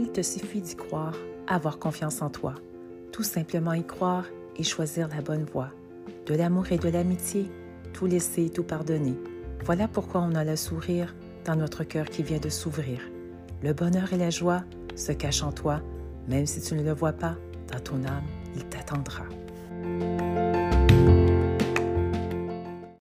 il te suffit d'y croire, avoir confiance en toi, tout simplement y croire et choisir la bonne voie. De l'amour et de l'amitié, tout laisser et tout pardonner. Voilà pourquoi on a le sourire dans notre cœur qui vient de s'ouvrir. Le bonheur et la joie se cachent en toi, même si tu ne le vois pas, dans ton âme, il t'attendra.